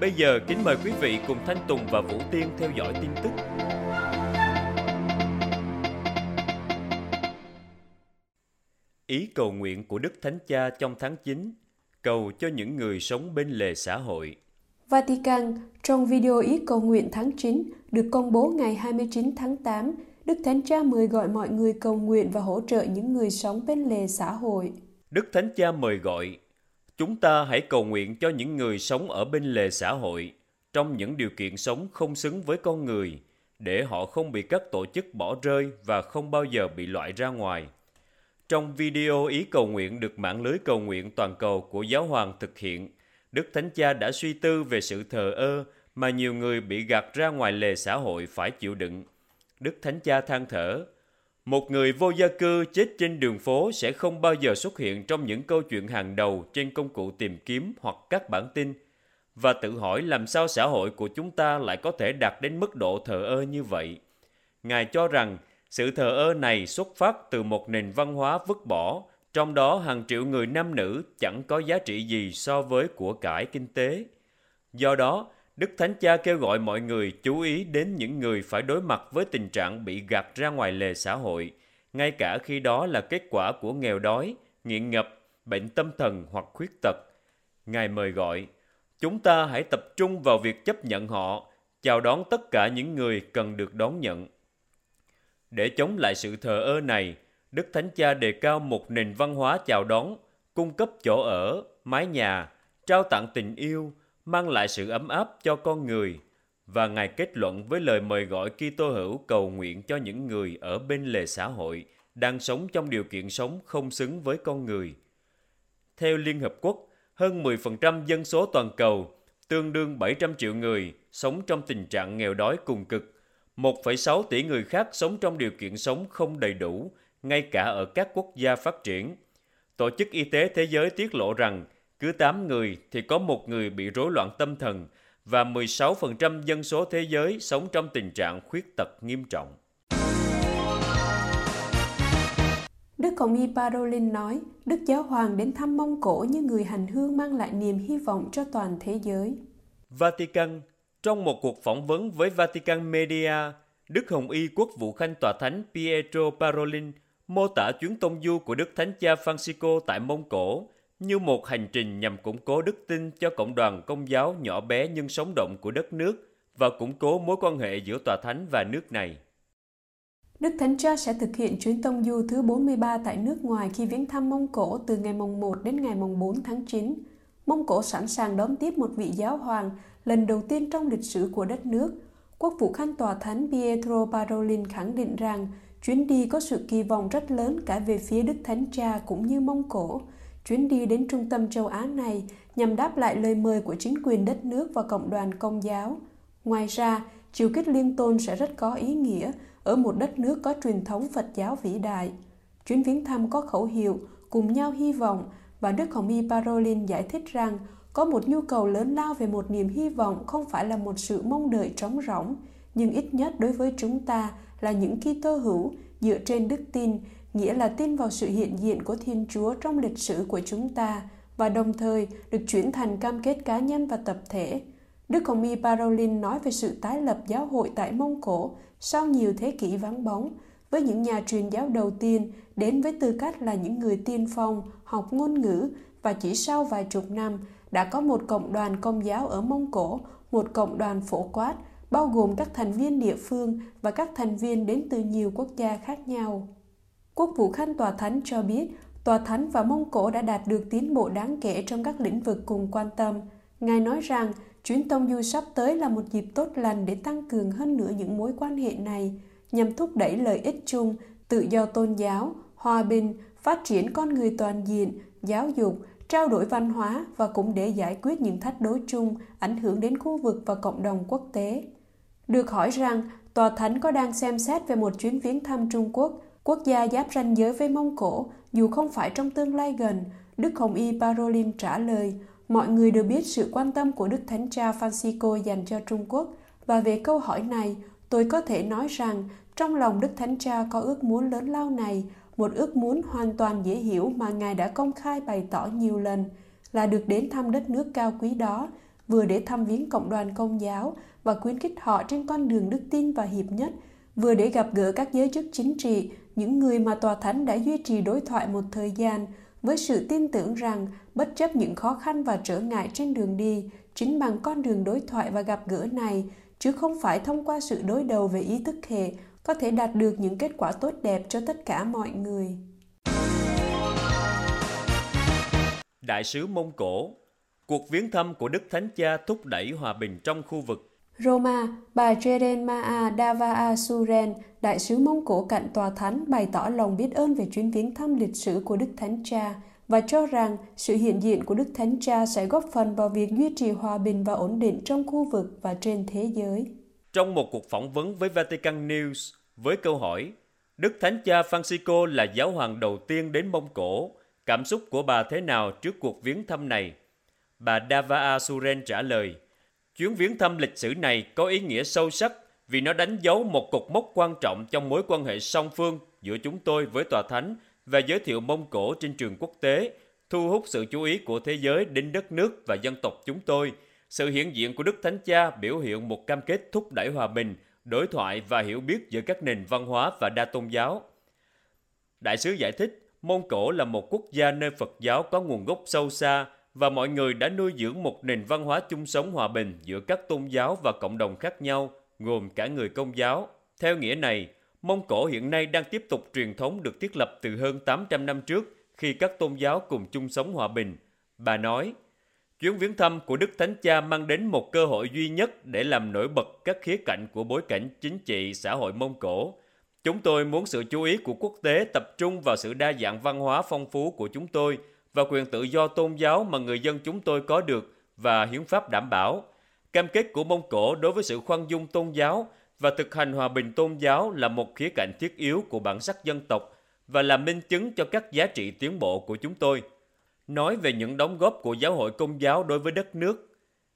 Bây giờ kính mời quý vị cùng Thanh Tùng và Vũ Tiên theo dõi tin tức Ý cầu nguyện của Đức Thánh Cha trong tháng 9 Cầu cho những người sống bên lề xã hội Vatican, trong video ý cầu nguyện tháng 9 được công bố ngày 29 tháng 8, Đức Thánh Cha mời gọi mọi người cầu nguyện và hỗ trợ những người sống bên lề xã hội. Đức Thánh Cha mời gọi chúng ta hãy cầu nguyện cho những người sống ở bên lề xã hội trong những điều kiện sống không xứng với con người để họ không bị các tổ chức bỏ rơi và không bao giờ bị loại ra ngoài. Trong video ý cầu nguyện được mạng lưới cầu nguyện toàn cầu của Giáo hoàng thực hiện, Đức Thánh Cha đã suy tư về sự thờ ơ mà nhiều người bị gạt ra ngoài lề xã hội phải chịu đựng. Đức Thánh Cha than thở, một người vô gia cư chết trên đường phố sẽ không bao giờ xuất hiện trong những câu chuyện hàng đầu trên công cụ tìm kiếm hoặc các bản tin. Và tự hỏi làm sao xã hội của chúng ta lại có thể đạt đến mức độ thờ ơ như vậy. Ngài cho rằng sự thờ ơ này xuất phát từ một nền văn hóa vứt bỏ, trong đó hàng triệu người nam nữ chẳng có giá trị gì so với của cải kinh tế. Do đó, Đức Thánh Cha kêu gọi mọi người chú ý đến những người phải đối mặt với tình trạng bị gạt ra ngoài lề xã hội, ngay cả khi đó là kết quả của nghèo đói, nghiện ngập, bệnh tâm thần hoặc khuyết tật. Ngài mời gọi, chúng ta hãy tập trung vào việc chấp nhận họ, chào đón tất cả những người cần được đón nhận. Để chống lại sự thờ ơ này, Đức Thánh Cha đề cao một nền văn hóa chào đón, cung cấp chỗ ở, mái nhà, trao tặng tình yêu, mang lại sự ấm áp cho con người và Ngài kết luận với lời mời gọi Kitô hữu cầu nguyện cho những người ở bên lề xã hội đang sống trong điều kiện sống không xứng với con người. Theo Liên Hợp Quốc, hơn 10% dân số toàn cầu, tương đương 700 triệu người, sống trong tình trạng nghèo đói cùng cực. 1,6 tỷ người khác sống trong điều kiện sống không đầy đủ, ngay cả ở các quốc gia phát triển. Tổ chức Y tế Thế giới tiết lộ rằng cứ 8 người thì có một người bị rối loạn tâm thần và 16% dân số thế giới sống trong tình trạng khuyết tật nghiêm trọng. Đức Hồng Y Parolin nói, Đức Giáo Hoàng đến thăm Mông Cổ như người hành hương mang lại niềm hy vọng cho toàn thế giới. Vatican Trong một cuộc phỏng vấn với Vatican Media, Đức Hồng Y Quốc vụ Khanh Tòa Thánh Pietro Parolin mô tả chuyến tông du của Đức Thánh Cha Francisco tại Mông Cổ như một hành trình nhằm củng cố đức tin cho cộng đoàn công giáo nhỏ bé nhưng sống động của đất nước và củng cố mối quan hệ giữa tòa thánh và nước này. Đức Thánh Cha sẽ thực hiện chuyến tông du thứ 43 tại nước ngoài khi viếng thăm Mông Cổ từ ngày mùng 1 đến ngày mùng 4 tháng 9. Mông Cổ sẵn sàng đón tiếp một vị giáo hoàng, lần đầu tiên trong lịch sử của đất nước. Quốc vụ khanh tòa thánh Pietro Parolin khẳng định rằng chuyến đi có sự kỳ vọng rất lớn cả về phía Đức Thánh Cha cũng như Mông Cổ – Chuyến đi đến trung tâm châu Á này nhằm đáp lại lời mời của chính quyền đất nước và cộng đoàn công giáo. Ngoài ra, chiều kích liên tôn sẽ rất có ý nghĩa ở một đất nước có truyền thống Phật giáo vĩ đại. Chuyến viếng thăm có khẩu hiệu cùng nhau hy vọng và Đức Hồng Y Parolin giải thích rằng có một nhu cầu lớn lao về một niềm hy vọng không phải là một sự mong đợi trống rỗng, nhưng ít nhất đối với chúng ta là những Kitô hữu dựa trên đức tin nghĩa là tin vào sự hiện diện của Thiên Chúa trong lịch sử của chúng ta và đồng thời được chuyển thành cam kết cá nhân và tập thể. Đức Hồng Y Parolin nói về sự tái lập giáo hội tại Mông Cổ sau nhiều thế kỷ vắng bóng, với những nhà truyền giáo đầu tiên đến với tư cách là những người tiên phong, học ngôn ngữ và chỉ sau vài chục năm đã có một cộng đoàn công giáo ở Mông Cổ, một cộng đoàn phổ quát, bao gồm các thành viên địa phương và các thành viên đến từ nhiều quốc gia khác nhau. Quốc vụ Khanh Tòa Thánh cho biết, Tòa Thánh và Mông Cổ đã đạt được tiến bộ đáng kể trong các lĩnh vực cùng quan tâm. Ngài nói rằng, chuyến tông du sắp tới là một dịp tốt lành để tăng cường hơn nữa những mối quan hệ này, nhằm thúc đẩy lợi ích chung, tự do tôn giáo, hòa bình phát triển con người toàn diện, giáo dục, trao đổi văn hóa và cũng để giải quyết những thách đố chung ảnh hưởng đến khu vực và cộng đồng quốc tế. Được hỏi rằng Tòa Thánh có đang xem xét về một chuyến viếng thăm Trung Quốc, quốc gia giáp ranh giới với Mông Cổ, dù không phải trong tương lai gần, Đức Hồng Y Parolin trả lời, mọi người đều biết sự quan tâm của Đức Thánh Cha Francisco dành cho Trung Quốc, và về câu hỏi này, tôi có thể nói rằng trong lòng Đức Thánh Cha có ước muốn lớn lao này, một ước muốn hoàn toàn dễ hiểu mà Ngài đã công khai bày tỏ nhiều lần là được đến thăm đất nước cao quý đó, vừa để thăm viếng cộng đoàn công giáo và khuyến khích họ trên con đường đức tin và hiệp nhất, vừa để gặp gỡ các giới chức chính trị, những người mà Tòa Thánh đã duy trì đối thoại một thời gian, với sự tin tưởng rằng bất chấp những khó khăn và trở ngại trên đường đi, chính bằng con đường đối thoại và gặp gỡ này, chứ không phải thông qua sự đối đầu về ý thức hệ, có thể đạt được những kết quả tốt đẹp cho tất cả mọi người. Đại sứ Mông Cổ Cuộc viếng thăm của Đức Thánh Cha thúc đẩy hòa bình trong khu vực Roma, bà Jerenmaa Davaa Suren, đại sứ Mông Cổ cạnh tòa thánh bày tỏ lòng biết ơn về chuyến viếng thăm lịch sử của Đức Thánh Cha và cho rằng sự hiện diện của Đức Thánh Cha sẽ góp phần vào việc duy trì hòa bình và ổn định trong khu vực và trên thế giới. Trong một cuộc phỏng vấn với Vatican News với câu hỏi Đức Thánh Cha Francisco là giáo hoàng đầu tiên đến Mông Cổ, cảm xúc của bà thế nào trước cuộc viếng thăm này? Bà Davaa Suren trả lời – Chuyến viếng thăm lịch sử này có ý nghĩa sâu sắc vì nó đánh dấu một cột mốc quan trọng trong mối quan hệ song phương giữa chúng tôi với Tòa Thánh và giới thiệu Mông Cổ trên trường quốc tế, thu hút sự chú ý của thế giới đến đất nước và dân tộc chúng tôi. Sự hiện diện của Đức Thánh Cha biểu hiện một cam kết thúc đẩy hòa bình, đối thoại và hiểu biết giữa các nền văn hóa và đa tôn giáo. Đại sứ giải thích, Mông Cổ là một quốc gia nơi Phật giáo có nguồn gốc sâu xa, và mọi người đã nuôi dưỡng một nền văn hóa chung sống hòa bình giữa các tôn giáo và cộng đồng khác nhau, gồm cả người công giáo. Theo nghĩa này, Mông Cổ hiện nay đang tiếp tục truyền thống được thiết lập từ hơn 800 năm trước khi các tôn giáo cùng chung sống hòa bình. Bà nói, chuyến viếng thăm của Đức Thánh Cha mang đến một cơ hội duy nhất để làm nổi bật các khía cạnh của bối cảnh chính trị xã hội Mông Cổ. Chúng tôi muốn sự chú ý của quốc tế tập trung vào sự đa dạng văn hóa phong phú của chúng tôi – và quyền tự do tôn giáo mà người dân chúng tôi có được và hiến pháp đảm bảo. Cam kết của Mông Cổ đối với sự khoan dung tôn giáo và thực hành hòa bình tôn giáo là một khía cạnh thiết yếu của bản sắc dân tộc và là minh chứng cho các giá trị tiến bộ của chúng tôi. Nói về những đóng góp của giáo hội công giáo đối với đất nước,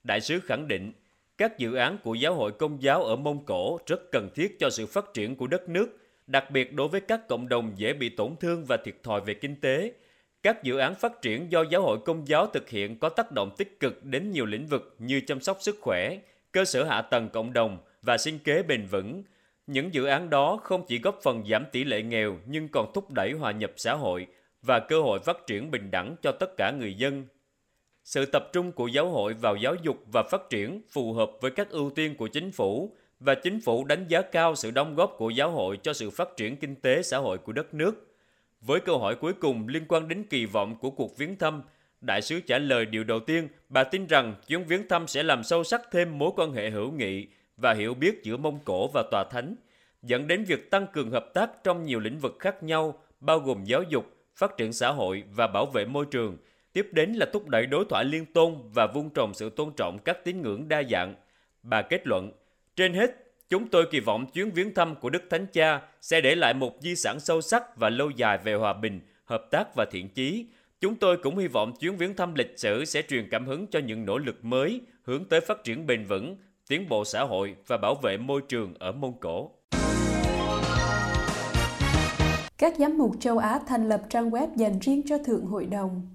đại sứ khẳng định các dự án của giáo hội công giáo ở Mông Cổ rất cần thiết cho sự phát triển của đất nước, đặc biệt đối với các cộng đồng dễ bị tổn thương và thiệt thòi về kinh tế, các dự án phát triển do giáo hội công giáo thực hiện có tác động tích cực đến nhiều lĩnh vực như chăm sóc sức khỏe, cơ sở hạ tầng cộng đồng và sinh kế bền vững. Những dự án đó không chỉ góp phần giảm tỷ lệ nghèo nhưng còn thúc đẩy hòa nhập xã hội và cơ hội phát triển bình đẳng cho tất cả người dân. Sự tập trung của giáo hội vào giáo dục và phát triển phù hợp với các ưu tiên của chính phủ và chính phủ đánh giá cao sự đóng góp của giáo hội cho sự phát triển kinh tế xã hội của đất nước với câu hỏi cuối cùng liên quan đến kỳ vọng của cuộc viếng thăm, đại sứ trả lời điều đầu tiên, bà tin rằng chuyến viếng thăm sẽ làm sâu sắc thêm mối quan hệ hữu nghị và hiểu biết giữa Mông Cổ và Tòa Thánh, dẫn đến việc tăng cường hợp tác trong nhiều lĩnh vực khác nhau, bao gồm giáo dục, phát triển xã hội và bảo vệ môi trường. Tiếp đến là thúc đẩy đối thoại liên tôn và vun trồng sự tôn trọng các tín ngưỡng đa dạng. Bà kết luận, trên hết, Chúng tôi kỳ vọng chuyến viếng thăm của Đức Thánh Cha sẽ để lại một di sản sâu sắc và lâu dài về hòa bình, hợp tác và thiện chí. Chúng tôi cũng hy vọng chuyến viếng thăm lịch sử sẽ truyền cảm hứng cho những nỗ lực mới hướng tới phát triển bền vững, tiến bộ xã hội và bảo vệ môi trường ở Mông Cổ. Các giám mục châu Á thành lập trang web dành riêng cho Thượng Hội đồng.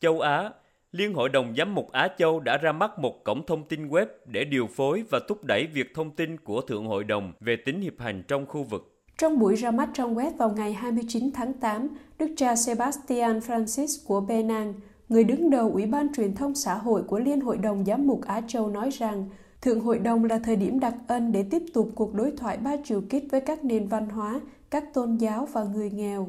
Châu Á Liên Hội đồng Giám mục Á Châu đã ra mắt một cổng thông tin web để điều phối và thúc đẩy việc thông tin của Thượng Hội đồng về tính hiệp hành trong khu vực. Trong buổi ra mắt trang web vào ngày 29 tháng 8, Đức cha Sebastian Francis của Penang, người đứng đầu Ủy ban truyền thông xã hội của Liên Hội đồng Giám mục Á Châu nói rằng Thượng Hội đồng là thời điểm đặc ân để tiếp tục cuộc đối thoại ba chiều kích với các nền văn hóa, các tôn giáo và người nghèo.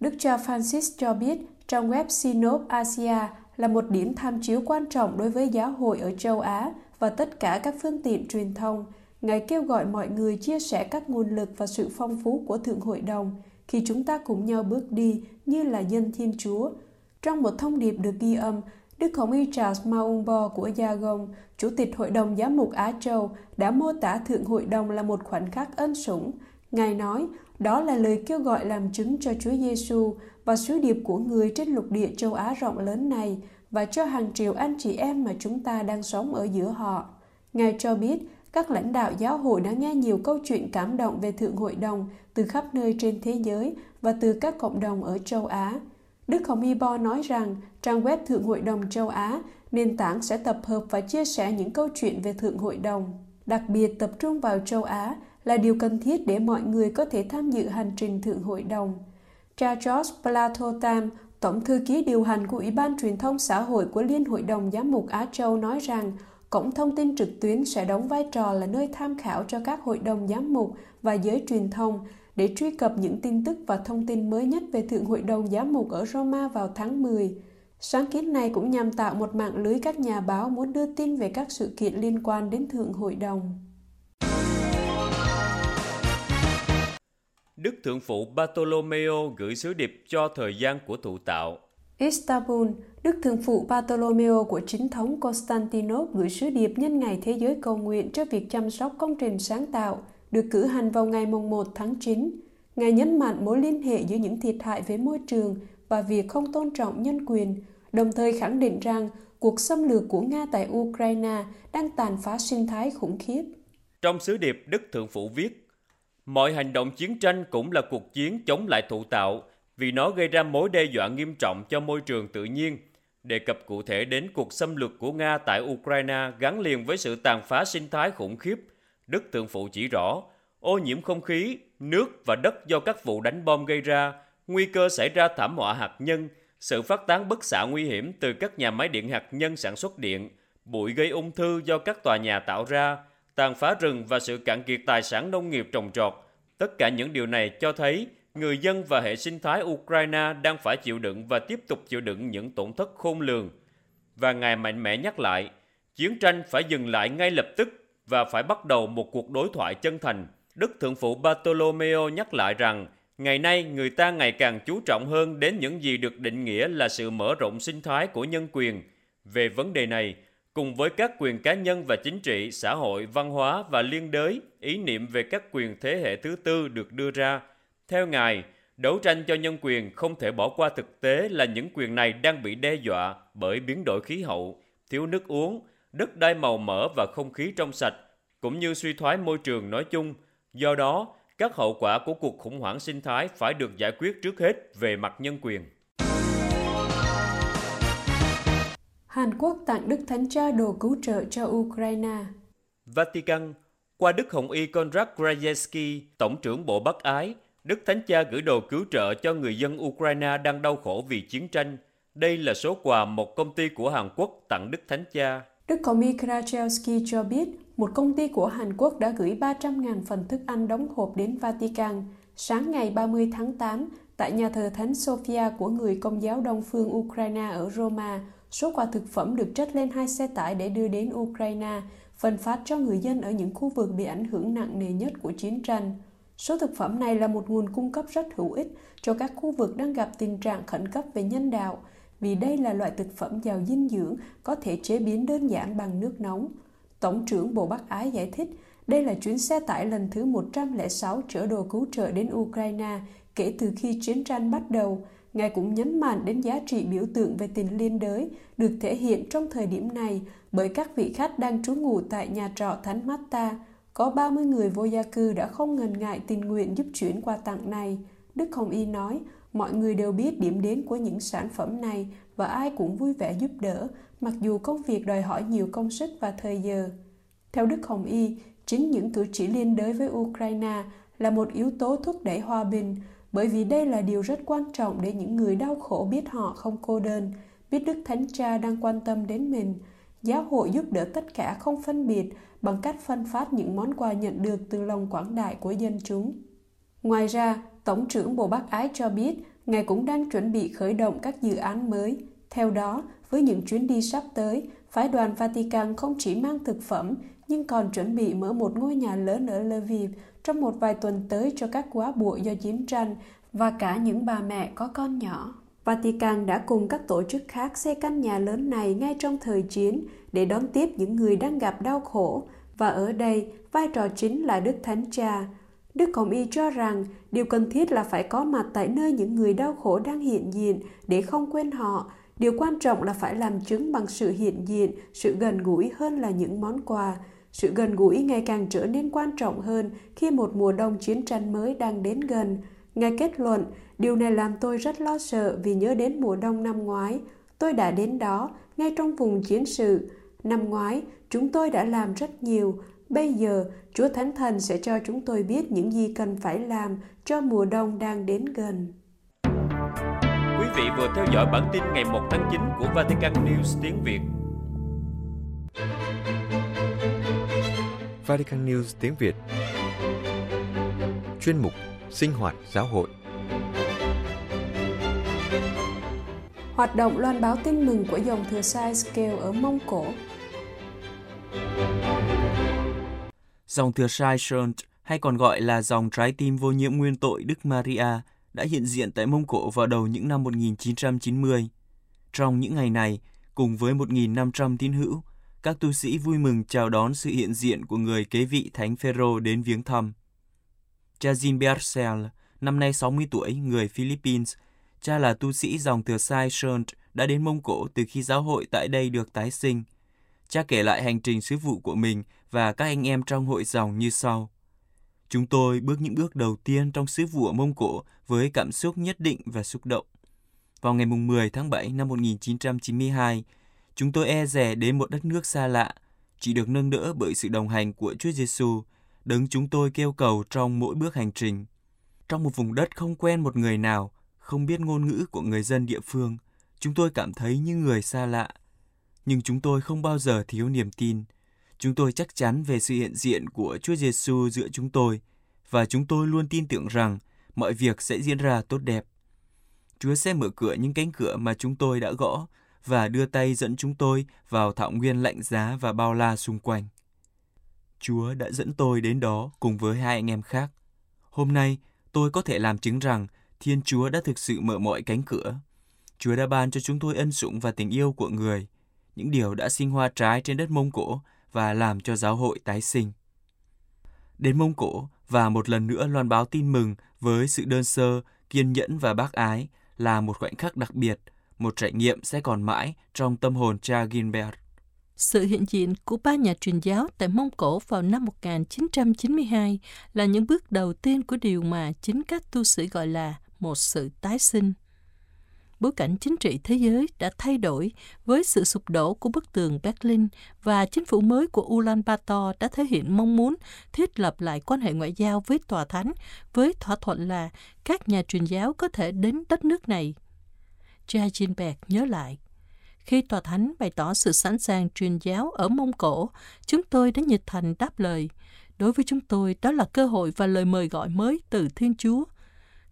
Đức cha Francis cho biết trang web Synop Asia là một điểm tham chiếu quan trọng đối với giáo hội ở châu Á và tất cả các phương tiện truyền thông. Ngài kêu gọi mọi người chia sẻ các nguồn lực và sự phong phú của Thượng Hội đồng khi chúng ta cùng nhau bước đi như là dân Thiên Chúa. Trong một thông điệp được ghi âm, Đức Hồng Y Charles Maungbo của Yangon, Chủ tịch Hội đồng Giám mục Á Châu, đã mô tả Thượng Hội đồng là một khoảnh khắc ân sủng. Ngài nói, đó là lời kêu gọi làm chứng cho Chúa Giêsu và sứ điệp của người trên lục địa châu Á rộng lớn này và cho hàng triệu anh chị em mà chúng ta đang sống ở giữa họ. Ngài cho biết, các lãnh đạo giáo hội đã nghe nhiều câu chuyện cảm động về Thượng Hội đồng từ khắp nơi trên thế giới và từ các cộng đồng ở châu Á. Đức Hồng Y Bo nói rằng trang web Thượng Hội đồng châu Á, nền tảng sẽ tập hợp và chia sẻ những câu chuyện về Thượng Hội đồng. Đặc biệt tập trung vào châu Á là điều cần thiết để mọi người có thể tham dự hành trình Thượng Hội đồng. Cha George Platotam, Tổng thư ký điều hành của Ủy ban Truyền thông xã hội của Liên Hội đồng Giám mục Á Châu nói rằng Cổng thông tin trực tuyến sẽ đóng vai trò là nơi tham khảo cho các hội đồng giám mục và giới truyền thông để truy cập những tin tức và thông tin mới nhất về Thượng Hội đồng Giám mục ở Roma vào tháng 10. Sáng kiến này cũng nhằm tạo một mạng lưới các nhà báo muốn đưa tin về các sự kiện liên quan đến Thượng Hội đồng. Đức Thượng phụ Bartolomeo gửi sứ điệp cho thời gian của thụ tạo. Istanbul, Đức Thượng phụ Bartolomeo của chính thống Constantinople gửi sứ điệp nhân ngày Thế giới cầu nguyện cho việc chăm sóc công trình sáng tạo, được cử hành vào ngày 1 tháng 9. Ngài nhấn mạnh mối liên hệ giữa những thiệt hại với môi trường và việc không tôn trọng nhân quyền, đồng thời khẳng định rằng cuộc xâm lược của Nga tại Ukraine đang tàn phá sinh thái khủng khiếp. Trong sứ điệp, Đức Thượng Phụ viết, Mọi hành động chiến tranh cũng là cuộc chiến chống lại thụ tạo, vì nó gây ra mối đe dọa nghiêm trọng cho môi trường tự nhiên. Đề cập cụ thể đến cuộc xâm lược của Nga tại Ukraine gắn liền với sự tàn phá sinh thái khủng khiếp, Đức Thượng Phụ chỉ rõ, ô nhiễm không khí, nước và đất do các vụ đánh bom gây ra, nguy cơ xảy ra thảm họa hạt nhân, sự phát tán bức xạ nguy hiểm từ các nhà máy điện hạt nhân sản xuất điện, bụi gây ung thư do các tòa nhà tạo ra, tàn phá rừng và sự cạn kiệt tài sản nông nghiệp trồng trọt. Tất cả những điều này cho thấy người dân và hệ sinh thái Ukraine đang phải chịu đựng và tiếp tục chịu đựng những tổn thất khôn lường. Và Ngài mạnh mẽ nhắc lại, chiến tranh phải dừng lại ngay lập tức và phải bắt đầu một cuộc đối thoại chân thành. Đức Thượng phụ Bartolomeo nhắc lại rằng, ngày nay người ta ngày càng chú trọng hơn đến những gì được định nghĩa là sự mở rộng sinh thái của nhân quyền. Về vấn đề này, cùng với các quyền cá nhân và chính trị, xã hội, văn hóa và liên đới, ý niệm về các quyền thế hệ thứ tư được đưa ra – theo Ngài, đấu tranh cho nhân quyền không thể bỏ qua thực tế là những quyền này đang bị đe dọa bởi biến đổi khí hậu, thiếu nước uống, đất đai màu mỡ và không khí trong sạch, cũng như suy thoái môi trường nói chung. Do đó, các hậu quả của cuộc khủng hoảng sinh thái phải được giải quyết trước hết về mặt nhân quyền. Hàn Quốc tặng Đức Thánh Cha đồ cứu trợ cho Ukraine. Vatican, qua Đức Hồng Y Konrad Krajewski, Tổng trưởng Bộ Bắc Ái, Đức Thánh Cha gửi đồ cứu trợ cho người dân Ukraine đang đau khổ vì chiến tranh. Đây là số quà một công ty của Hàn Quốc tặng Đức Thánh Cha. Đức Komi Krajewski cho biết, một công ty của Hàn Quốc đã gửi 300.000 phần thức ăn đóng hộp đến Vatican sáng ngày 30 tháng 8 tại nhà thờ Thánh Sophia của người Công giáo Đông phương Ukraine ở Roma. Số quà thực phẩm được chất lên hai xe tải để đưa đến Ukraine, phân phát cho người dân ở những khu vực bị ảnh hưởng nặng nề nhất của chiến tranh. Số thực phẩm này là một nguồn cung cấp rất hữu ích cho các khu vực đang gặp tình trạng khẩn cấp về nhân đạo, vì đây là loại thực phẩm giàu dinh dưỡng có thể chế biến đơn giản bằng nước nóng. Tổng trưởng Bộ Bắc Ái giải thích, đây là chuyến xe tải lần thứ 106 chở đồ cứu trợ đến Ukraine kể từ khi chiến tranh bắt đầu. Ngài cũng nhấn mạnh đến giá trị biểu tượng về tình liên đới được thể hiện trong thời điểm này bởi các vị khách đang trú ngụ tại nhà trọ Thánh Matta, có 30 người vô gia cư đã không ngần ngại tình nguyện giúp chuyển quà tặng này. Đức Hồng Y nói, mọi người đều biết điểm đến của những sản phẩm này và ai cũng vui vẻ giúp đỡ, mặc dù công việc đòi hỏi nhiều công sức và thời giờ. Theo Đức Hồng Y, chính những cử chỉ liên đới với Ukraine là một yếu tố thúc đẩy hòa bình, bởi vì đây là điều rất quan trọng để những người đau khổ biết họ không cô đơn, biết Đức Thánh Cha đang quan tâm đến mình. Giáo hội giúp đỡ tất cả không phân biệt bằng cách phân phát những món quà nhận được từ lòng quảng đại của dân chúng. Ngoài ra, Tổng trưởng Bộ bác Ái cho biết Ngài cũng đang chuẩn bị khởi động các dự án mới. Theo đó, với những chuyến đi sắp tới, phái đoàn Vatican không chỉ mang thực phẩm, nhưng còn chuẩn bị mở một ngôi nhà lớn ở Lviv trong một vài tuần tới cho các quá bụa do chiến tranh và cả những bà mẹ có con nhỏ. Vatican đã cùng các tổ chức khác xây căn nhà lớn này ngay trong thời chiến để đón tiếp những người đang gặp đau khổ và ở đây vai trò chính là Đức Thánh Cha. Đức Hồng Y cho rằng điều cần thiết là phải có mặt tại nơi những người đau khổ đang hiện diện để không quên họ. Điều quan trọng là phải làm chứng bằng sự hiện diện, sự gần gũi hơn là những món quà. Sự gần gũi ngày càng trở nên quan trọng hơn khi một mùa đông chiến tranh mới đang đến gần. Ngài kết luận, điều này làm tôi rất lo sợ vì nhớ đến mùa đông năm ngoái. Tôi đã đến đó, ngay trong vùng chiến sự. Năm ngoái, chúng tôi đã làm rất nhiều. Bây giờ, Chúa Thánh Thần sẽ cho chúng tôi biết những gì cần phải làm cho mùa đông đang đến gần. Quý vị vừa theo dõi bản tin ngày 1 tháng 9 của Vatican News tiếng Việt. Vatican News tiếng Việt. Chuyên mục Sinh hoạt giáo hội. Hoạt động loan báo tin mừng của dòng thừa sai Scale ở Mông Cổ. Dòng thừa sai Schont hay còn gọi là dòng trái tim vô nhiễm nguyên tội Đức Maria đã hiện diện tại Mông Cổ vào đầu những năm 1990. Trong những ngày này, cùng với 1.500 tín hữu, các tu sĩ vui mừng chào đón sự hiện diện của người kế vị Thánh Phêrô đến viếng thăm. Cha Jean Bercel, năm nay 60 tuổi, người Philippines, cha là tu sĩ dòng thừa sai Shunt, đã đến Mông Cổ từ khi giáo hội tại đây được tái sinh. Cha kể lại hành trình sứ vụ của mình và các anh em trong hội dòng như sau. Chúng tôi bước những bước đầu tiên trong sứ vụ ở Mông Cổ với cảm xúc nhất định và xúc động. Vào ngày 10 tháng 7 năm 1992, chúng tôi e rè đến một đất nước xa lạ, chỉ được nâng đỡ bởi sự đồng hành của Chúa Giêsu, đấng chúng tôi kêu cầu trong mỗi bước hành trình. Trong một vùng đất không quen một người nào, không biết ngôn ngữ của người dân địa phương, chúng tôi cảm thấy như người xa lạ. Nhưng chúng tôi không bao giờ thiếu niềm tin. Chúng tôi chắc chắn về sự hiện diện của Chúa Giêsu giữa chúng tôi và chúng tôi luôn tin tưởng rằng mọi việc sẽ diễn ra tốt đẹp. Chúa sẽ mở cửa những cánh cửa mà chúng tôi đã gõ và đưa tay dẫn chúng tôi vào thảo nguyên lạnh giá và bao la xung quanh. Chúa đã dẫn tôi đến đó cùng với hai anh em khác. Hôm nay, tôi có thể làm chứng rằng Thiên Chúa đã thực sự mở mọi cánh cửa. Chúa đã ban cho chúng tôi ân sủng và tình yêu của người, những điều đã sinh hoa trái trên đất Mông Cổ và làm cho giáo hội tái sinh. Đến Mông Cổ và một lần nữa loan báo tin mừng với sự đơn sơ, kiên nhẫn và bác ái là một khoảnh khắc đặc biệt, một trải nghiệm sẽ còn mãi trong tâm hồn cha Gilbert. Sự hiện diện của ba nhà truyền giáo tại Mông Cổ vào năm 1992 là những bước đầu tiên của điều mà chính các tu sĩ gọi là một sự tái sinh. Bối cảnh chính trị thế giới đã thay đổi với sự sụp đổ của bức tường Berlin và chính phủ mới của Ulaanbaatar đã thể hiện mong muốn thiết lập lại quan hệ ngoại giao với tòa thánh với thỏa thuận là các nhà truyền giáo có thể đến đất nước này. Cha Jinberg nhớ lại, khi tòa thánh bày tỏ sự sẵn sàng truyền giáo ở Mông Cổ, chúng tôi đã nhiệt thành đáp lời. Đối với chúng tôi, đó là cơ hội và lời mời gọi mới từ Thiên Chúa.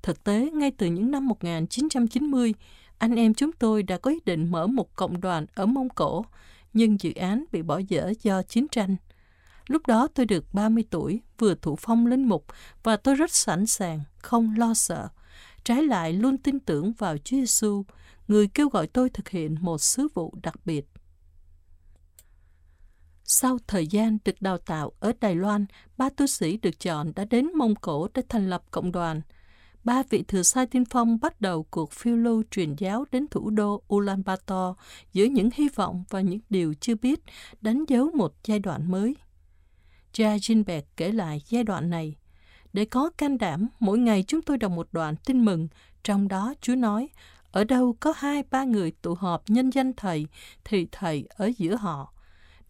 Thực tế, ngay từ những năm 1990, anh em chúng tôi đã có ý định mở một cộng đoàn ở Mông Cổ, nhưng dự án bị bỏ dở do chiến tranh. Lúc đó tôi được 30 tuổi, vừa thụ phong linh mục và tôi rất sẵn sàng, không lo sợ. Trái lại luôn tin tưởng vào Chúa Giêsu, người kêu gọi tôi thực hiện một sứ vụ đặc biệt. Sau thời gian được đào tạo ở Đài Loan, ba tu sĩ được chọn đã đến Mông Cổ để thành lập cộng đoàn. Ba vị thừa sai tiên phong bắt đầu cuộc phiêu lưu truyền giáo đến thủ đô Ulaanbaatar giữa những hy vọng và những điều chưa biết, đánh dấu một giai đoạn mới. Cha Jinberg kể lại giai đoạn này. Để có can đảm, mỗi ngày chúng tôi đọc một đoạn tin mừng, trong đó Chúa nói, ở đâu có hai ba người tụ họp nhân danh Thầy, thì Thầy ở giữa họ.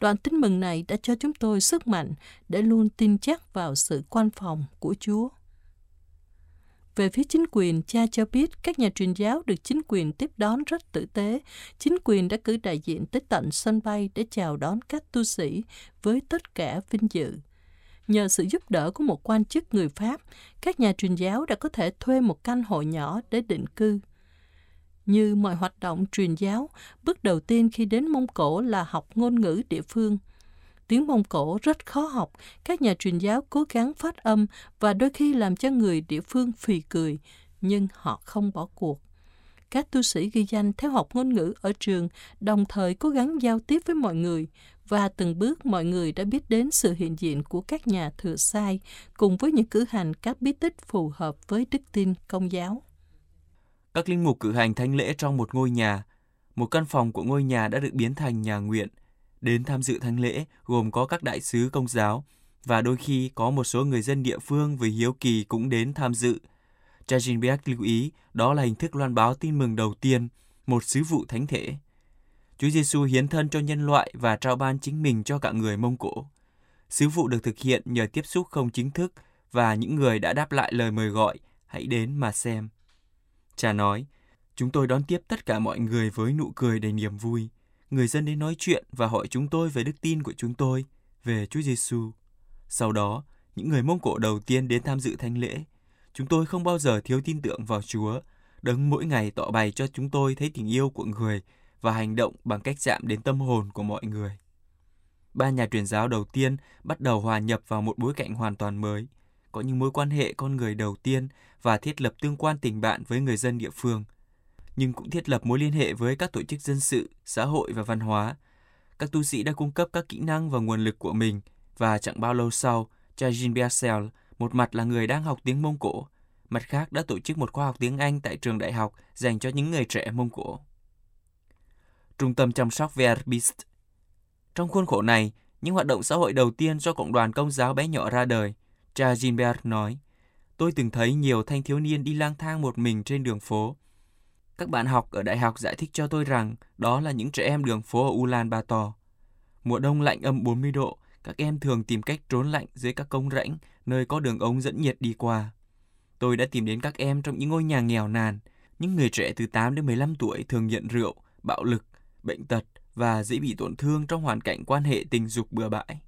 Đoạn tin mừng này đã cho chúng tôi sức mạnh để luôn tin chắc vào sự quan phòng của Chúa. Về phía chính quyền, cha cho biết các nhà truyền giáo được chính quyền tiếp đón rất tử tế. Chính quyền đã cử đại diện tới tận sân bay để chào đón các tu sĩ với tất cả vinh dự. Nhờ sự giúp đỡ của một quan chức người Pháp, các nhà truyền giáo đã có thể thuê một căn hộ nhỏ để định cư. Như mọi hoạt động truyền giáo, bước đầu tiên khi đến Mông Cổ là học ngôn ngữ địa phương. Tiếng Mông Cổ rất khó học, các nhà truyền giáo cố gắng phát âm và đôi khi làm cho người địa phương phì cười. nhưng họ không bỏ cuộc. Các tu sĩ ghi danh theo học ngôn ngữ ở trường đồng thời cố gắng giao tiếp với mọi người và từng bước mọi người đã biết đến sự hiện diện của các nhà thừa sai cùng với những cử hành các bí tích phù hợp với đức tin công giáo. Các linh mục cử hành thánh lễ trong một ngôi nhà. Một căn phòng của ngôi nhà đã được biến thành nhà nguyện. Đến tham dự thánh lễ gồm có các đại sứ công giáo và đôi khi có một số người dân địa phương vì hiếu kỳ cũng đến tham dự. Cha Jinbeck lưu ý đó là hình thức loan báo tin mừng đầu tiên, một sứ vụ thánh thể. Chúa Giêsu hiến thân cho nhân loại và trao ban chính mình cho cả người Mông Cổ. Sứ vụ được thực hiện nhờ tiếp xúc không chính thức và những người đã đáp lại lời mời gọi, hãy đến mà xem. Cha nói, chúng tôi đón tiếp tất cả mọi người với nụ cười đầy niềm vui. Người dân đến nói chuyện và hỏi chúng tôi về đức tin của chúng tôi, về Chúa Giêsu. Sau đó, những người Mông Cổ đầu tiên đến tham dự thánh lễ. Chúng tôi không bao giờ thiếu tin tưởng vào Chúa, đấng mỗi ngày tỏ bày cho chúng tôi thấy tình yêu của người và hành động bằng cách chạm đến tâm hồn của mọi người. Ba nhà truyền giáo đầu tiên bắt đầu hòa nhập vào một bối cảnh hoàn toàn mới, có những mối quan hệ con người đầu tiên và thiết lập tương quan tình bạn với người dân địa phương, nhưng cũng thiết lập mối liên hệ với các tổ chức dân sự, xã hội và văn hóa. Các tu sĩ đã cung cấp các kỹ năng và nguồn lực của mình và chẳng bao lâu sau, cha Jean Biasel, một mặt là người đang học tiếng Mông Cổ, mặt khác đã tổ chức một khoa học tiếng Anh tại trường đại học dành cho những người trẻ Mông Cổ. Trung tâm chăm sóc Verbist Trong khuôn khổ này, những hoạt động xã hội đầu tiên do cộng đoàn công giáo bé nhỏ ra đời, cha Gilbert nói, tôi từng thấy nhiều thanh thiếu niên đi lang thang một mình trên đường phố. Các bạn học ở đại học giải thích cho tôi rằng đó là những trẻ em đường phố ở Ulan Bator. Mùa đông lạnh âm 40 độ, các em thường tìm cách trốn lạnh dưới các công rãnh nơi có đường ống dẫn nhiệt đi qua. Tôi đã tìm đến các em trong những ngôi nhà nghèo nàn. Những người trẻ từ 8 đến 15 tuổi thường nghiện rượu, bạo lực, bệnh tật và dễ bị tổn thương trong hoàn cảnh quan hệ tình dục bừa bãi.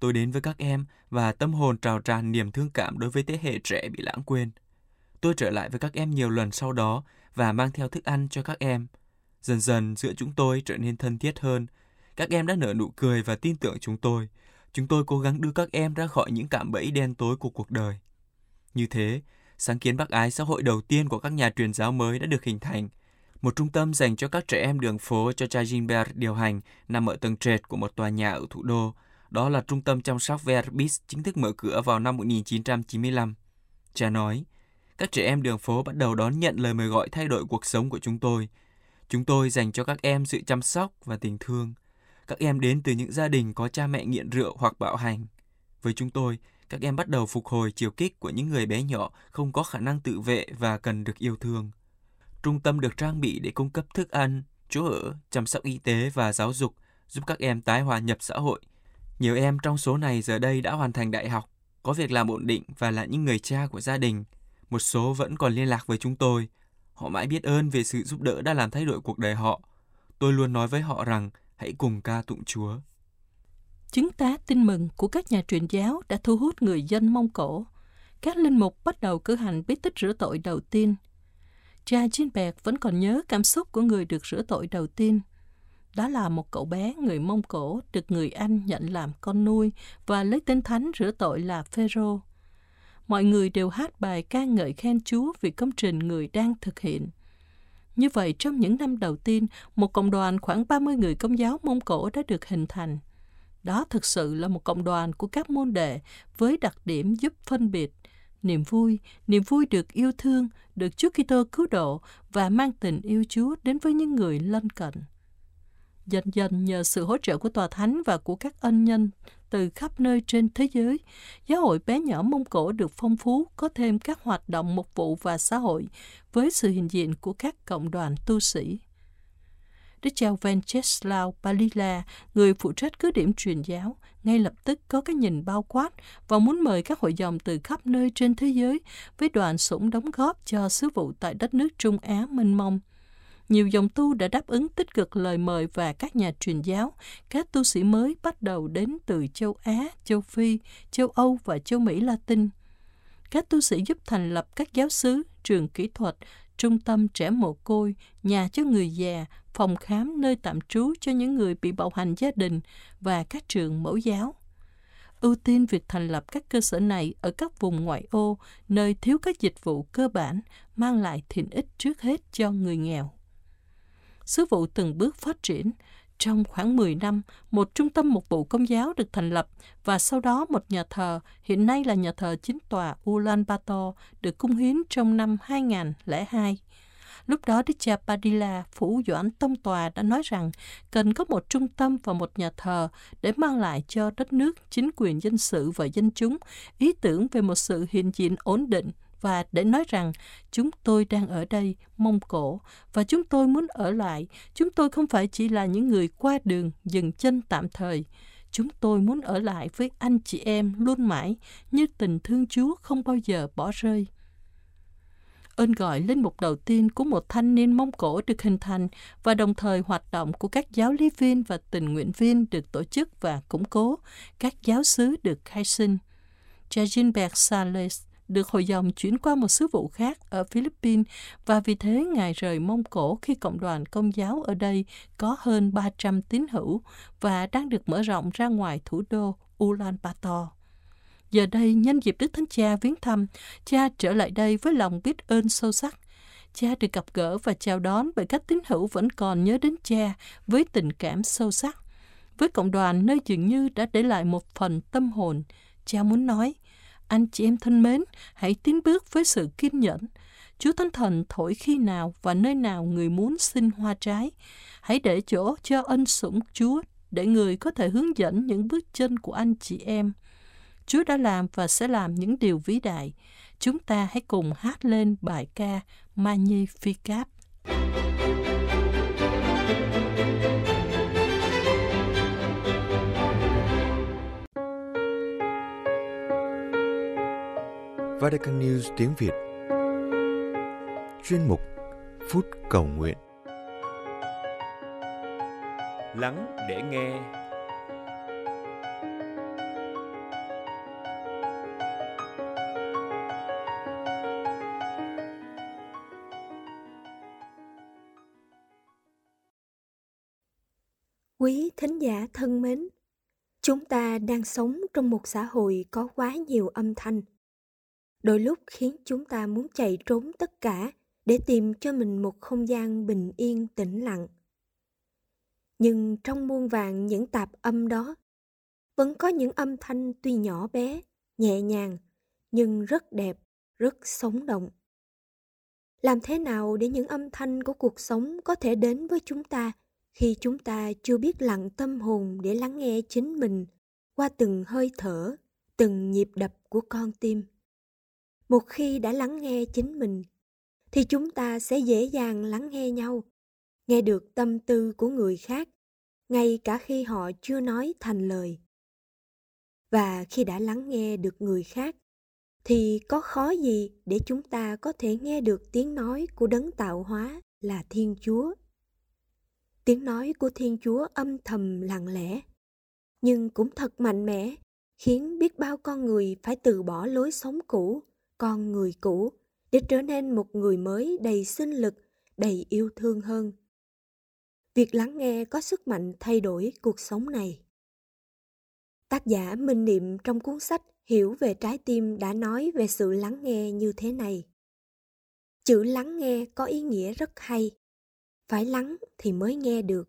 Tôi đến với các em và tâm hồn trào tràn niềm thương cảm đối với thế hệ trẻ bị lãng quên. Tôi trở lại với các em nhiều lần sau đó và mang theo thức ăn cho các em. Dần dần giữa chúng tôi trở nên thân thiết hơn. Các em đã nở nụ cười và tin tưởng chúng tôi. Chúng tôi cố gắng đưa các em ra khỏi những cạm bẫy đen tối của cuộc đời. Như thế, sáng kiến bác ái xã hội đầu tiên của các nhà truyền giáo mới đã được hình thành – một trung tâm dành cho các trẻ em đường phố cho cha Gilbert điều hành nằm ở tầng trệt của một tòa nhà ở thủ đô. Đó là trung tâm chăm sóc Verbis chính thức mở cửa vào năm 1995. Cha nói, các trẻ em đường phố bắt đầu đón nhận lời mời gọi thay đổi cuộc sống của chúng tôi. Chúng tôi dành cho các em sự chăm sóc và tình thương. Các em đến từ những gia đình có cha mẹ nghiện rượu hoặc bạo hành. Với chúng tôi, các em bắt đầu phục hồi chiều kích của những người bé nhỏ không có khả năng tự vệ và cần được yêu thương. Trung tâm được trang bị để cung cấp thức ăn, chỗ ở, chăm sóc y tế và giáo dục, giúp các em tái hòa nhập xã hội. Nhiều em trong số này giờ đây đã hoàn thành đại học, có việc làm ổn định và là những người cha của gia đình. Một số vẫn còn liên lạc với chúng tôi. Họ mãi biết ơn về sự giúp đỡ đã làm thay đổi cuộc đời họ. Tôi luôn nói với họ rằng hãy cùng ca tụng Chúa. Chứng tá tin mừng của các nhà truyền giáo đã thu hút người dân Mông Cổ. Các linh mục bắt đầu cử hành bí tích rửa tội đầu tiên – Cha Jinbert vẫn còn nhớ cảm xúc của người được rửa tội đầu tiên. Đó là một cậu bé người Mông Cổ được người Anh nhận làm con nuôi và lấy tên thánh rửa tội là Phêrô. Mọi người đều hát bài ca ngợi khen Chúa vì công trình người đang thực hiện. Như vậy, trong những năm đầu tiên, một cộng đoàn khoảng 30 người công giáo Mông Cổ đã được hình thành. Đó thực sự là một cộng đoàn của các môn đệ với đặc điểm giúp phân biệt niềm vui, niềm vui được yêu thương, được Chúa Kitô cứu độ và mang tình yêu Chúa đến với những người lân cận. Dần dần nhờ sự hỗ trợ của Tòa Thánh và của các ân nhân từ khắp nơi trên thế giới, giáo hội bé nhỏ Mông Cổ được phong phú, có thêm các hoạt động mục vụ và xã hội với sự hiện diện của các cộng đoàn tu sĩ. Đức Chào Venceslao Palila, người phụ trách cứ điểm truyền giáo, ngay lập tức có cái nhìn bao quát và muốn mời các hội dòng từ khắp nơi trên thế giới với đoàn sủng đóng góp cho sứ vụ tại đất nước Trung Á mênh mông. Nhiều dòng tu đã đáp ứng tích cực lời mời và các nhà truyền giáo, các tu sĩ mới bắt đầu đến từ châu Á, châu Phi, châu Âu và châu Mỹ Latin. Các tu sĩ giúp thành lập các giáo xứ, trường kỹ thuật, trung tâm trẻ mồ côi, nhà cho người già, phòng khám nơi tạm trú cho những người bị bạo hành gia đình và các trường mẫu giáo. ưu tiên việc thành lập các cơ sở này ở các vùng ngoại ô, nơi thiếu các dịch vụ cơ bản, mang lại thiện ích trước hết cho người nghèo. Sứ vụ từng bước phát triển, trong khoảng 10 năm, một trung tâm mục vụ công giáo được thành lập và sau đó một nhà thờ, hiện nay là nhà thờ chính tòa Ulaanbaatar, được cung hiến trong năm 2002. Lúc đó Đức cha Padilla, phủ doãn tông tòa đã nói rằng cần có một trung tâm và một nhà thờ để mang lại cho đất nước chính quyền dân sự và dân chúng ý tưởng về một sự hiện diện ổn định và để nói rằng chúng tôi đang ở đây, Mông Cổ, và chúng tôi muốn ở lại. Chúng tôi không phải chỉ là những người qua đường, dừng chân tạm thời. Chúng tôi muốn ở lại với anh chị em luôn mãi, như tình thương Chúa không bao giờ bỏ rơi. Ơn gọi lên mục đầu tiên của một thanh niên Mông Cổ được hình thành và đồng thời hoạt động của các giáo lý viên và tình nguyện viên được tổ chức và củng cố, các giáo sứ được khai sinh. Jajinberg Sales được hội dòng chuyển qua một sứ vụ khác ở Philippines và vì thế Ngài rời Mông Cổ khi cộng đoàn công giáo ở đây có hơn 300 tín hữu và đang được mở rộng ra ngoài thủ đô Ulaanbaatar. Giờ đây, nhân dịp Đức Thánh Cha viếng thăm, cha trở lại đây với lòng biết ơn sâu sắc. Cha được gặp gỡ và chào đón bởi các tín hữu vẫn còn nhớ đến cha với tình cảm sâu sắc. Với cộng đoàn nơi dường như đã để lại một phần tâm hồn, cha muốn nói, anh chị em thân mến, hãy tiến bước với sự kiên nhẫn. Chúa Thánh Thần thổi khi nào và nơi nào người muốn xin hoa trái. Hãy để chỗ cho ân sủng Chúa để người có thể hướng dẫn những bước chân của anh chị em. Chúa đã làm và sẽ làm những điều vĩ đại. Chúng ta hãy cùng hát lên bài ca Magnificat. Vatican News tiếng Việt. Chuyên mục Phút Cầu Nguyện. Lắng để nghe. Quý thính giả thân mến, chúng ta đang sống trong một xã hội có quá nhiều âm thanh đôi lúc khiến chúng ta muốn chạy trốn tất cả để tìm cho mình một không gian bình yên, tĩnh lặng. Nhưng trong muôn vàng những tạp âm đó, vẫn có những âm thanh tuy nhỏ bé, nhẹ nhàng, nhưng rất đẹp, rất sống động. Làm thế nào để những âm thanh của cuộc sống có thể đến với chúng ta khi chúng ta chưa biết lặng tâm hồn để lắng nghe chính mình qua từng hơi thở, từng nhịp đập của con tim? Một khi đã lắng nghe chính mình, thì chúng ta sẽ dễ dàng lắng nghe nhau, nghe được tâm tư của người khác, ngay cả khi họ chưa nói thành lời. Và khi đã lắng nghe được người khác, thì có khó gì để chúng ta có thể nghe được tiếng nói của đấng tạo hóa là thiên chúa. Tiếng nói của thiên chúa âm thầm lặng lẽ, nhưng cũng thật mạnh mẽ, khiến biết bao con người phải từ bỏ lối sống cũ con người cũ để trở nên một người mới đầy sinh lực, đầy yêu thương hơn. Việc lắng nghe có sức mạnh thay đổi cuộc sống này. Tác giả Minh Niệm trong cuốn sách Hiểu về trái tim đã nói về sự lắng nghe như thế này. Chữ lắng nghe có ý nghĩa rất hay. Phải lắng thì mới nghe được.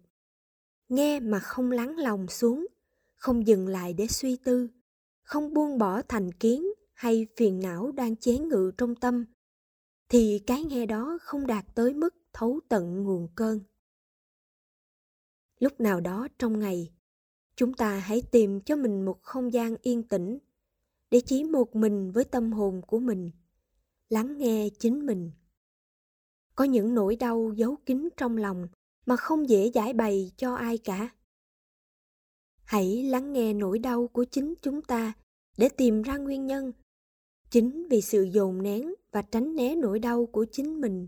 Nghe mà không lắng lòng xuống, không dừng lại để suy tư, không buông bỏ thành kiến hay phiền não đang chế ngự trong tâm, thì cái nghe đó không đạt tới mức thấu tận nguồn cơn. Lúc nào đó trong ngày, chúng ta hãy tìm cho mình một không gian yên tĩnh để chỉ một mình với tâm hồn của mình, lắng nghe chính mình. Có những nỗi đau giấu kín trong lòng mà không dễ giải bày cho ai cả. Hãy lắng nghe nỗi đau của chính chúng ta để tìm ra nguyên nhân chính vì sự dồn nén và tránh né nỗi đau của chính mình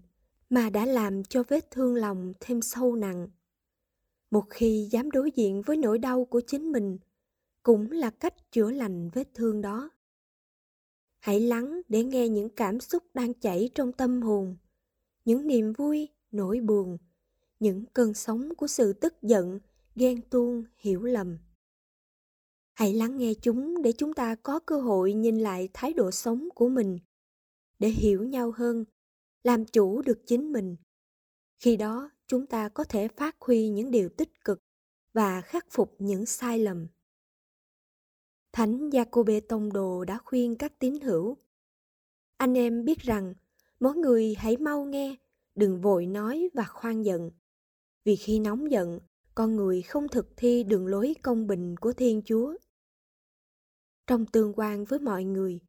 mà đã làm cho vết thương lòng thêm sâu nặng. Một khi dám đối diện với nỗi đau của chính mình, cũng là cách chữa lành vết thương đó. Hãy lắng để nghe những cảm xúc đang chảy trong tâm hồn, những niềm vui, nỗi buồn, những cơn sóng của sự tức giận, ghen tuông, hiểu lầm. Hãy lắng nghe chúng để chúng ta có cơ hội nhìn lại thái độ sống của mình, để hiểu nhau hơn, làm chủ được chính mình. Khi đó, chúng ta có thể phát huy những điều tích cực và khắc phục những sai lầm. Thánh Giacôbê Tông Đồ đã khuyên các tín hữu. Anh em biết rằng, mỗi người hãy mau nghe, đừng vội nói và khoan giận. Vì khi nóng giận, con người không thực thi đường lối công bình của Thiên Chúa. Trong tương quan với mọi người,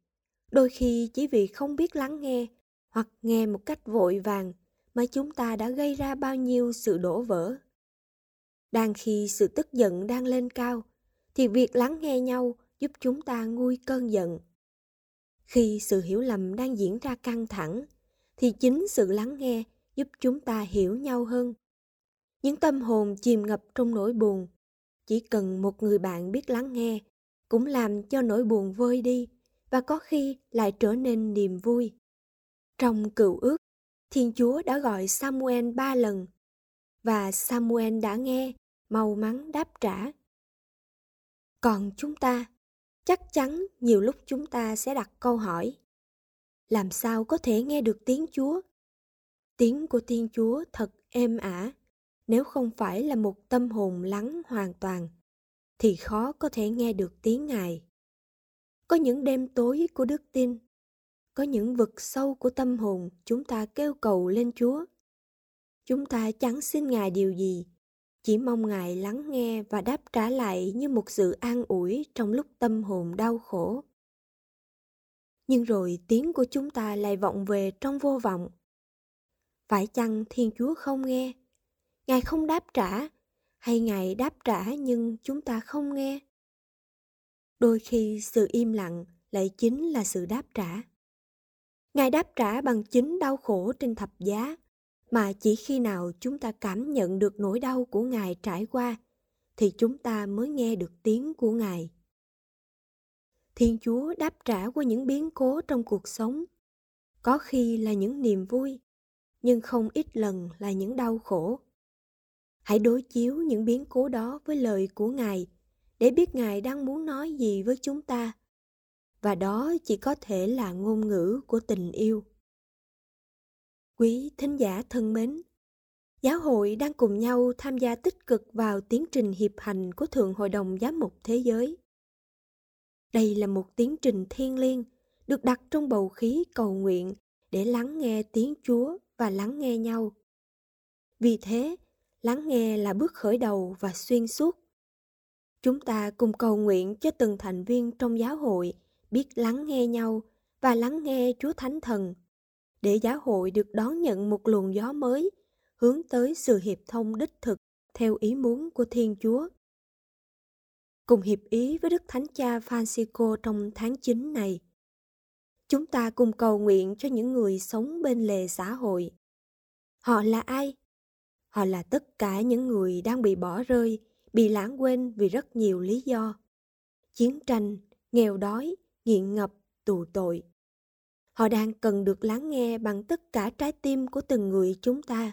đôi khi chỉ vì không biết lắng nghe hoặc nghe một cách vội vàng mà chúng ta đã gây ra bao nhiêu sự đổ vỡ. Đang khi sự tức giận đang lên cao, thì việc lắng nghe nhau giúp chúng ta nguôi cơn giận. Khi sự hiểu lầm đang diễn ra căng thẳng, thì chính sự lắng nghe giúp chúng ta hiểu nhau hơn. Những tâm hồn chìm ngập trong nỗi buồn, chỉ cần một người bạn biết lắng nghe cũng làm cho nỗi buồn vơi đi và có khi lại trở nên niềm vui. Trong cựu ước, Thiên Chúa đã gọi Samuel ba lần và Samuel đã nghe, mau mắn đáp trả. Còn chúng ta, chắc chắn nhiều lúc chúng ta sẽ đặt câu hỏi. Làm sao có thể nghe được tiếng Chúa? Tiếng của Thiên Chúa thật êm ả, nếu không phải là một tâm hồn lắng hoàn toàn, thì khó có thể nghe được tiếng Ngài. Có những đêm tối của đức tin, có những vực sâu của tâm hồn chúng ta kêu cầu lên Chúa. Chúng ta chẳng xin Ngài điều gì, chỉ mong Ngài lắng nghe và đáp trả lại như một sự an ủi trong lúc tâm hồn đau khổ. Nhưng rồi tiếng của chúng ta lại vọng về trong vô vọng. Phải chăng Thiên Chúa không nghe? Ngài không đáp trả, hay Ngài đáp trả nhưng chúng ta không nghe? Đôi khi sự im lặng lại chính là sự đáp trả. Ngài đáp trả bằng chính đau khổ trên thập giá, mà chỉ khi nào chúng ta cảm nhận được nỗi đau của Ngài trải qua, thì chúng ta mới nghe được tiếng của Ngài. Thiên Chúa đáp trả qua những biến cố trong cuộc sống. Có khi là những niềm vui, nhưng không ít lần là những đau khổ. Hãy đối chiếu những biến cố đó với lời của Ngài để biết Ngài đang muốn nói gì với chúng ta. Và đó chỉ có thể là ngôn ngữ của tình yêu. Quý thính giả thân mến, giáo hội đang cùng nhau tham gia tích cực vào tiến trình hiệp hành của Thượng Hội đồng Giám mục Thế giới. Đây là một tiến trình thiêng liêng được đặt trong bầu khí cầu nguyện để lắng nghe tiếng Chúa và lắng nghe nhau. Vì thế, lắng nghe là bước khởi đầu và xuyên suốt. Chúng ta cùng cầu nguyện cho từng thành viên trong giáo hội biết lắng nghe nhau và lắng nghe Chúa Thánh Thần, để giáo hội được đón nhận một luồng gió mới hướng tới sự hiệp thông đích thực theo ý muốn của Thiên Chúa. Cùng hiệp ý với Đức Thánh Cha Francisco trong tháng 9 này, chúng ta cùng cầu nguyện cho những người sống bên lề xã hội. Họ là ai? Họ là tất cả những người đang bị bỏ rơi, bị lãng quên vì rất nhiều lý do. Chiến tranh, nghèo đói, nghiện ngập, tù tội. Họ đang cần được lắng nghe bằng tất cả trái tim của từng người chúng ta.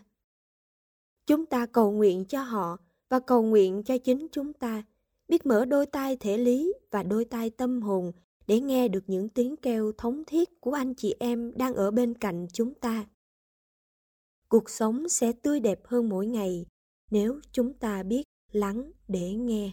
Chúng ta cầu nguyện cho họ và cầu nguyện cho chính chúng ta biết mở đôi tai thể lý và đôi tai tâm hồn để nghe được những tiếng kêu thống thiết của anh chị em đang ở bên cạnh chúng ta cuộc sống sẽ tươi đẹp hơn mỗi ngày nếu chúng ta biết lắng để nghe.